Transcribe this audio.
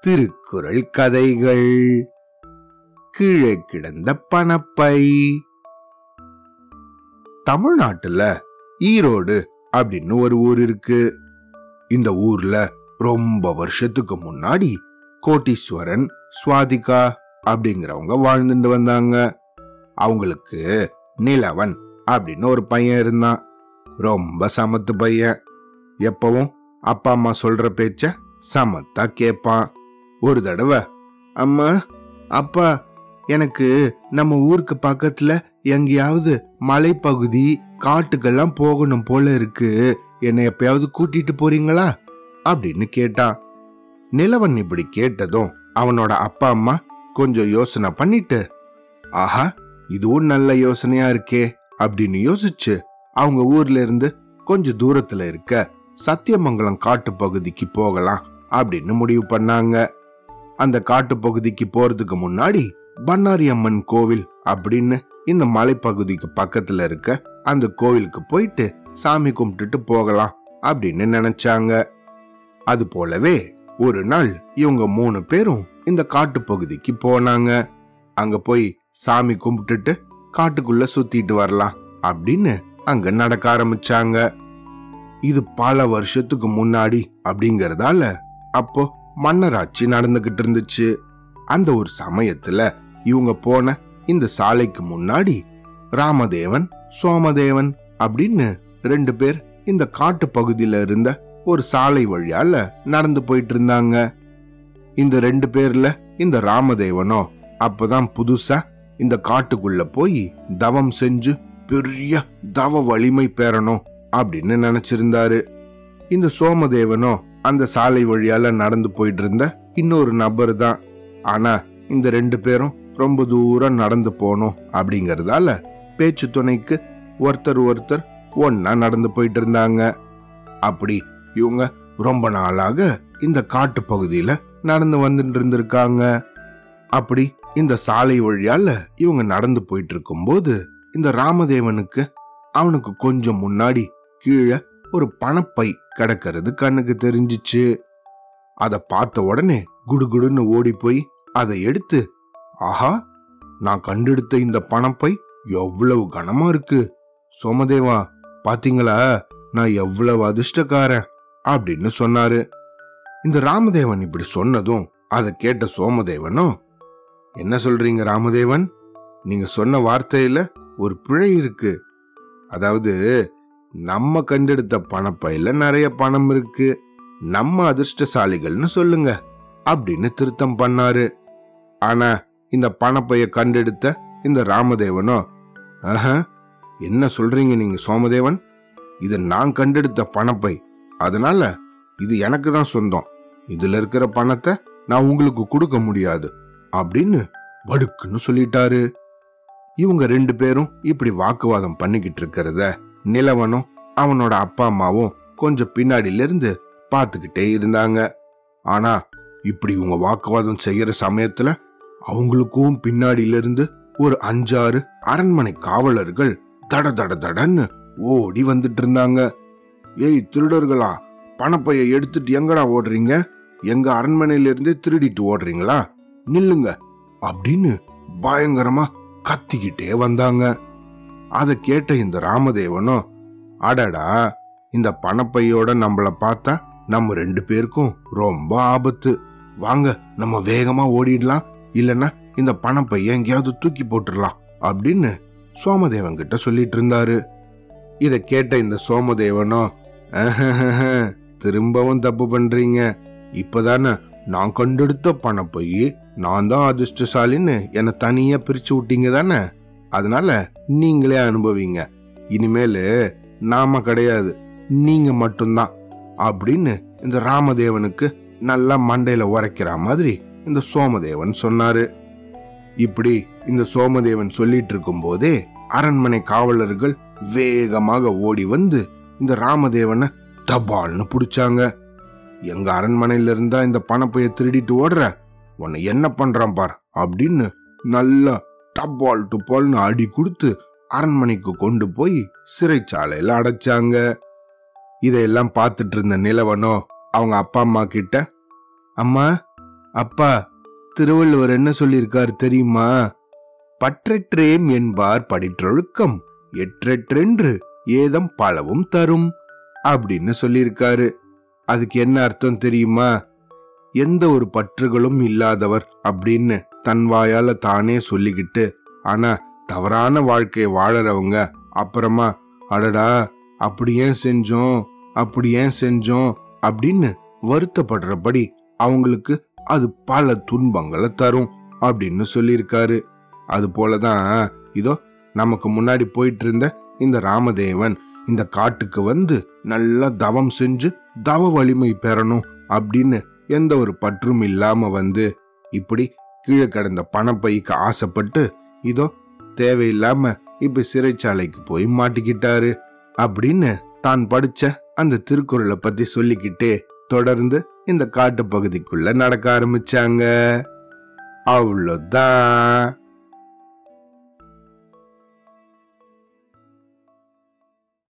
திருக்குறள் கதைகள். கீழே கிடந்த பணப்பை. தமிழ்நாட்டுல ஈரோடு அப்படின்னு ஒரு ஊர் இருக்கு. இந்த ஊர்ல ரொம்ப வருஷத்துக்கு முன்னாடி கோட்டீஸ்வரன் சுவாதிகா அப்படிங்கிறவங்க வாழ்ந்துட்டு வந்தாங்க. அவங்களுக்கு நிலவன் அப்படின்னு ஒரு பையன் இருந்தான். ரொம்ப சமத்து பையன். எப்பவும் அப்பா அம்மா சொல்ற பேச்ச சமத்தா கேட்பான் ஒரு தடவை அம்மா அப்பா எனக்கு நம்ம ஊருக்கு பக்கத்துல எங்கேயாவது மலைப்பகுதி காட்டுக்கெல்லாம் போகணும் போல இருக்கு. என்னை எப்பயாவது கூட்டிட்டு போறீங்களா? அப்படின்னு கேட்டான் நிலவன் இப்படி கேட்டதும் அவனோட அப்பா அம்மா கொஞ்சம் யோசனை பண்ணிட்டு ஆஹா இதுவும் நல்ல யோசனையா இருக்கே அப்படின்னு யோசிச்சு அவங்க ஊர்ல இருந்து கொஞ்சம் தூரத்துல இருக்க சத்தியமங்கலம் காட்டு பகுதிக்கு போகலாம் அப்படின்னு முடிவு பண்ணாங்க. அந்த காட்டு பகுதிக்கு போறதுக்கு முன்னாடி பண்ணாரி அம்மன் கோவில் அப்படின்னு இந்த மலைப்பகுதிக்கு பக்கத்துல இருக்க அந்த கோவிலுக்கு போயிட்டு சாமி கும்பிட்டுட்டு போகலாம் அப்படின்னு நினைச்சாங்க. அது போலவே ஒரு நாள் இவங்க மூணு பேரும் இந்த காட்டு பகுதிக்கு போனாங்க. அங்க போய் சாமி கும்பிட்டுட்டு காட்டுக்குள்ள சுத்திட்டு வரலாம் அப்படின்னு அங்க நடக்க ஆரம்பிச்சாங்க. இது பல வருஷத்துக்கு முன்னாடி அப்படிங்கறதால அப்போ மன்னராட்சி நடந்துகிட்டு இருந்துச்சு. அந்த ஒரு சமயத்துல இவங்க போன இந்த சாலைக்கு முன்னாடி ராமதேவன் சோமதேவன் அப்படின்னு ரெண்டு பேர் இந்த காட்டு பகுதியில இருந்த ஒரு சாலை வழியால நடந்து போயிட்டு இருந்தாங்க. இந்த ரெண்டு பேர்ல இந்த ராமதேவனோ அப்பதான் புதுசா இந்த காட்டுக்குள்ள போய் தவம் செஞ்சு பெரிய தவ வலிமை பெறணும் அப்படின்னு நினைச்சிருந்தாரு. இந்த சோமதேவனோ அந்த சாலை வழியால நடந்து போயிட்டு இருந்த இன்னொரு நபர் தான். ஆனா இந்த ரெண்டு பேரும் ரொம்ப தூரம் நடந்து போனோம் அப்படிங்கறதால பேச்சு துணைக்கு ஒருத்தர் ஒருத்தர் ஒன்னா நடந்து போயிட்டு இருந்தாங்க அப்படி இவங்க ரொம்ப நாளாக இந்த காட்டு பகுதியில நடந்து வந்துட்டு இருந்திருக்காங்க அப்படி இந்த சாலை வழியால இவங்க நடந்து போயிட்டு இருக்கும்போது இந்த ராமதேவனுக்கு அவனுக்கு கொஞ்சம் முன்னாடி கீழே ஒரு பணப்பை கிடக்கிறது கண்ணுக்கு தெரிஞ்சிச்சு. அதை பார்த்த உடனே குடுகுடுன்னு ஓடி போய் அதை எடுத்து ஆஹா நான் கண்டெடுத்த இந்த பணப்பை எவ்வளவு கனமா இருக்கு. சோமதேவா பாத்தீங்களா? நான் எவ்வளவு அதிர்ஷ்டக்காரன் அப்படின்னு சொன்னாரு. இந்த ராமதேவன் இப்படி சொன்னதும் அதை கேட்ட சோமதேவனும் என்ன சொல்றீங்க ராமதேவன்? நீங்க சொன்ன வார்த்தையில ஒரு பிழை இருக்கு. அதாவது நம்ம கண்டெடுத்த பணப்பையில நிறைய பணம் இருக்கு. நம்ம அதிர்ஷ்டசாலிகள்னு சொல்லுங்க அப்படின்னு திருத்தம் பண்ணாரு. ஆனா இந்த பணப்பைய கண்டெடுத்த இந்த ராமதேவனோ ஆஹ என்ன சொல்றீங்க நீங்க சோமதேவன்? இது நான் கண்டெடுத்த பணப்பை. அதனால இது எனக்கு தான் சொந்தம். இதுல இருக்கிற பணத்தை நான் உங்களுக்கு கொடுக்க முடியாது அப்படின்னு வடுக்குன்னு சொல்லிட்டாரு. இவங்க ரெண்டு பேரும் இப்படி வாக்குவாதம் பண்ணிக்கிட்டு இருக்கிறத நிலவனும் அவனோட அப்பா அம்மாவும் கொஞ்சம் பின்னாடியில இருந்து பார்த்துக்கிட்டே இருந்தாங்க. ஆனா இப்படி இவங்க வாக்குவாதம் செய்யற சமயத்துல அவங்களுக்கும் பின்னாடில இருந்து ஒரு அஞ்சாறு அரண்மனை காவலர்கள் தட தட தடன்னு ஓடி வந்துட்டு இருந்தாங்க. ஏய் திருடர்களா பணப்பைய எடுத்துட்டு எங்கடா ஓடுறீங்க? எங்க அரண்மனையிலிருந்தே திருடிட்டு ஓடுறீங்களா? நில்லுங்க அப்படின்னு பயங்கரமா கத்திக்கிட்டே வந்தாங்க. அதை கேட்ட இந்த ராமதேவனும் அடடா இந்த பணப்பையோட நம்மள பார்த்தா நம்ம ரெண்டு பேருக்கும் ரொம்ப ஆபத்து. வாங்க நம்ம வேகமா ஓடிடலாம். இல்லனா இந்த பணப்பைய எங்கேயாவது தூக்கி போட்டுடலாம் அப்படின்னு சோமதேவன் கிட்ட சொல்லிட்டு இருந்தாரு. இத கேட்ட இந்த சோமதேவனும் திரும்பவும் தப்பு பண்றீங்க. இப்பதானே நான் கண்டெடுத்த பணப்பை நான் தான் அதிர்ஷ்டசாலின்னு என்னை தனியா பிரிச்சு விட்டீங்க தானே? அதனால நீங்களே அனுபவிங்க. இனிமேல் நாம கிடையாது நீங்க மட்டும்தான் அப்படின்னு இந்த ராமதேவனுக்கு நல்லா மண்டையில உரைக்கிற மாதிரி இந்த சோமதேவன் சொன்னாரு. இப்படி இந்த சோமதேவன் சொல்லிட்டு இருக்கும் போதே அரண்மனை காவலர்கள் வேகமாக ஓடி வந்து இந்த ராமதேவனை தபால்னு புடிச்சாங்க. எங்க அரண்மனையில இருந்தா இந்த பணப்பைய திருடிட்டு ஓடுற? உன்னை என்ன பண்றான் பார்? அப்படின்னு நல்லா டப்பால் டுப்பால்னு அடி கொடுத்து அரண்மனைக்கு கொண்டு போய் சிறைச்சாலையில அடைச்சாங்க. இதையெல்லாம் பார்த்துட்டு இருந்த நிலவனோ அவங்க அப்பா அம்மா கிட்ட அம்மா அப்பா திருவள்ளுவர் என்ன சொல்லியிருக்காரு தெரியுமா? பற்றற்றேம் என்பார் படிற்றொழுக்கம் எற்றெற்றென்று ஏதம் பலவும் தரும் அப்படின்னு சொல்லியிருக்காரு. அதுக்கு என்ன அர்த்தம் தெரியுமா? எந்த ஒரு பற்றுகளும் இல்லாதவர் அப்படின்னு தன் வாயால தானே சொல்லிக்கிட்டு ஆனா தவறான வாழ்க்கையை வாழறவங்க அப்புறமா அடடா அப்படி ஏன் செஞ்சோம் அப்படி ஏன் செஞ்சோம் அப்படின்னு வருத்தப்படுறபடி அவங்களுக்கு அது பல துன்பங்களை தரும் அப்படின்னு சொல்லியிருக்காரு. அது போலதான் இதோ நமக்கு முன்னாடி போயிட்டு இருந்த இந்த ராமதேவன் இந்த காட்டுக்கு வந்து நல்லா தவம் செஞ்சு தவ வலிமை பெறணும் அப்படின்னு எந்த ஒரு பற்றும் இல்லாம வந்து இப்படி கீழே கிடந்த பணப்பைக்கு ஆசைப்பட்டு இதோ தேவையில்லாம இப்ப சிறைச்சாலைக்கு போய் மாட்டிக்கிட்டாரு அப்படின்னு தான் படிச்ச அந்த திருக்குறளை பத்தி சொல்லிக்கிட்டே தொடர்ந்து இந்த காட்டு பகுதிக்குள்ள நடக்க ஆரம்பிச்சாங்க. அவ்வளோதான்.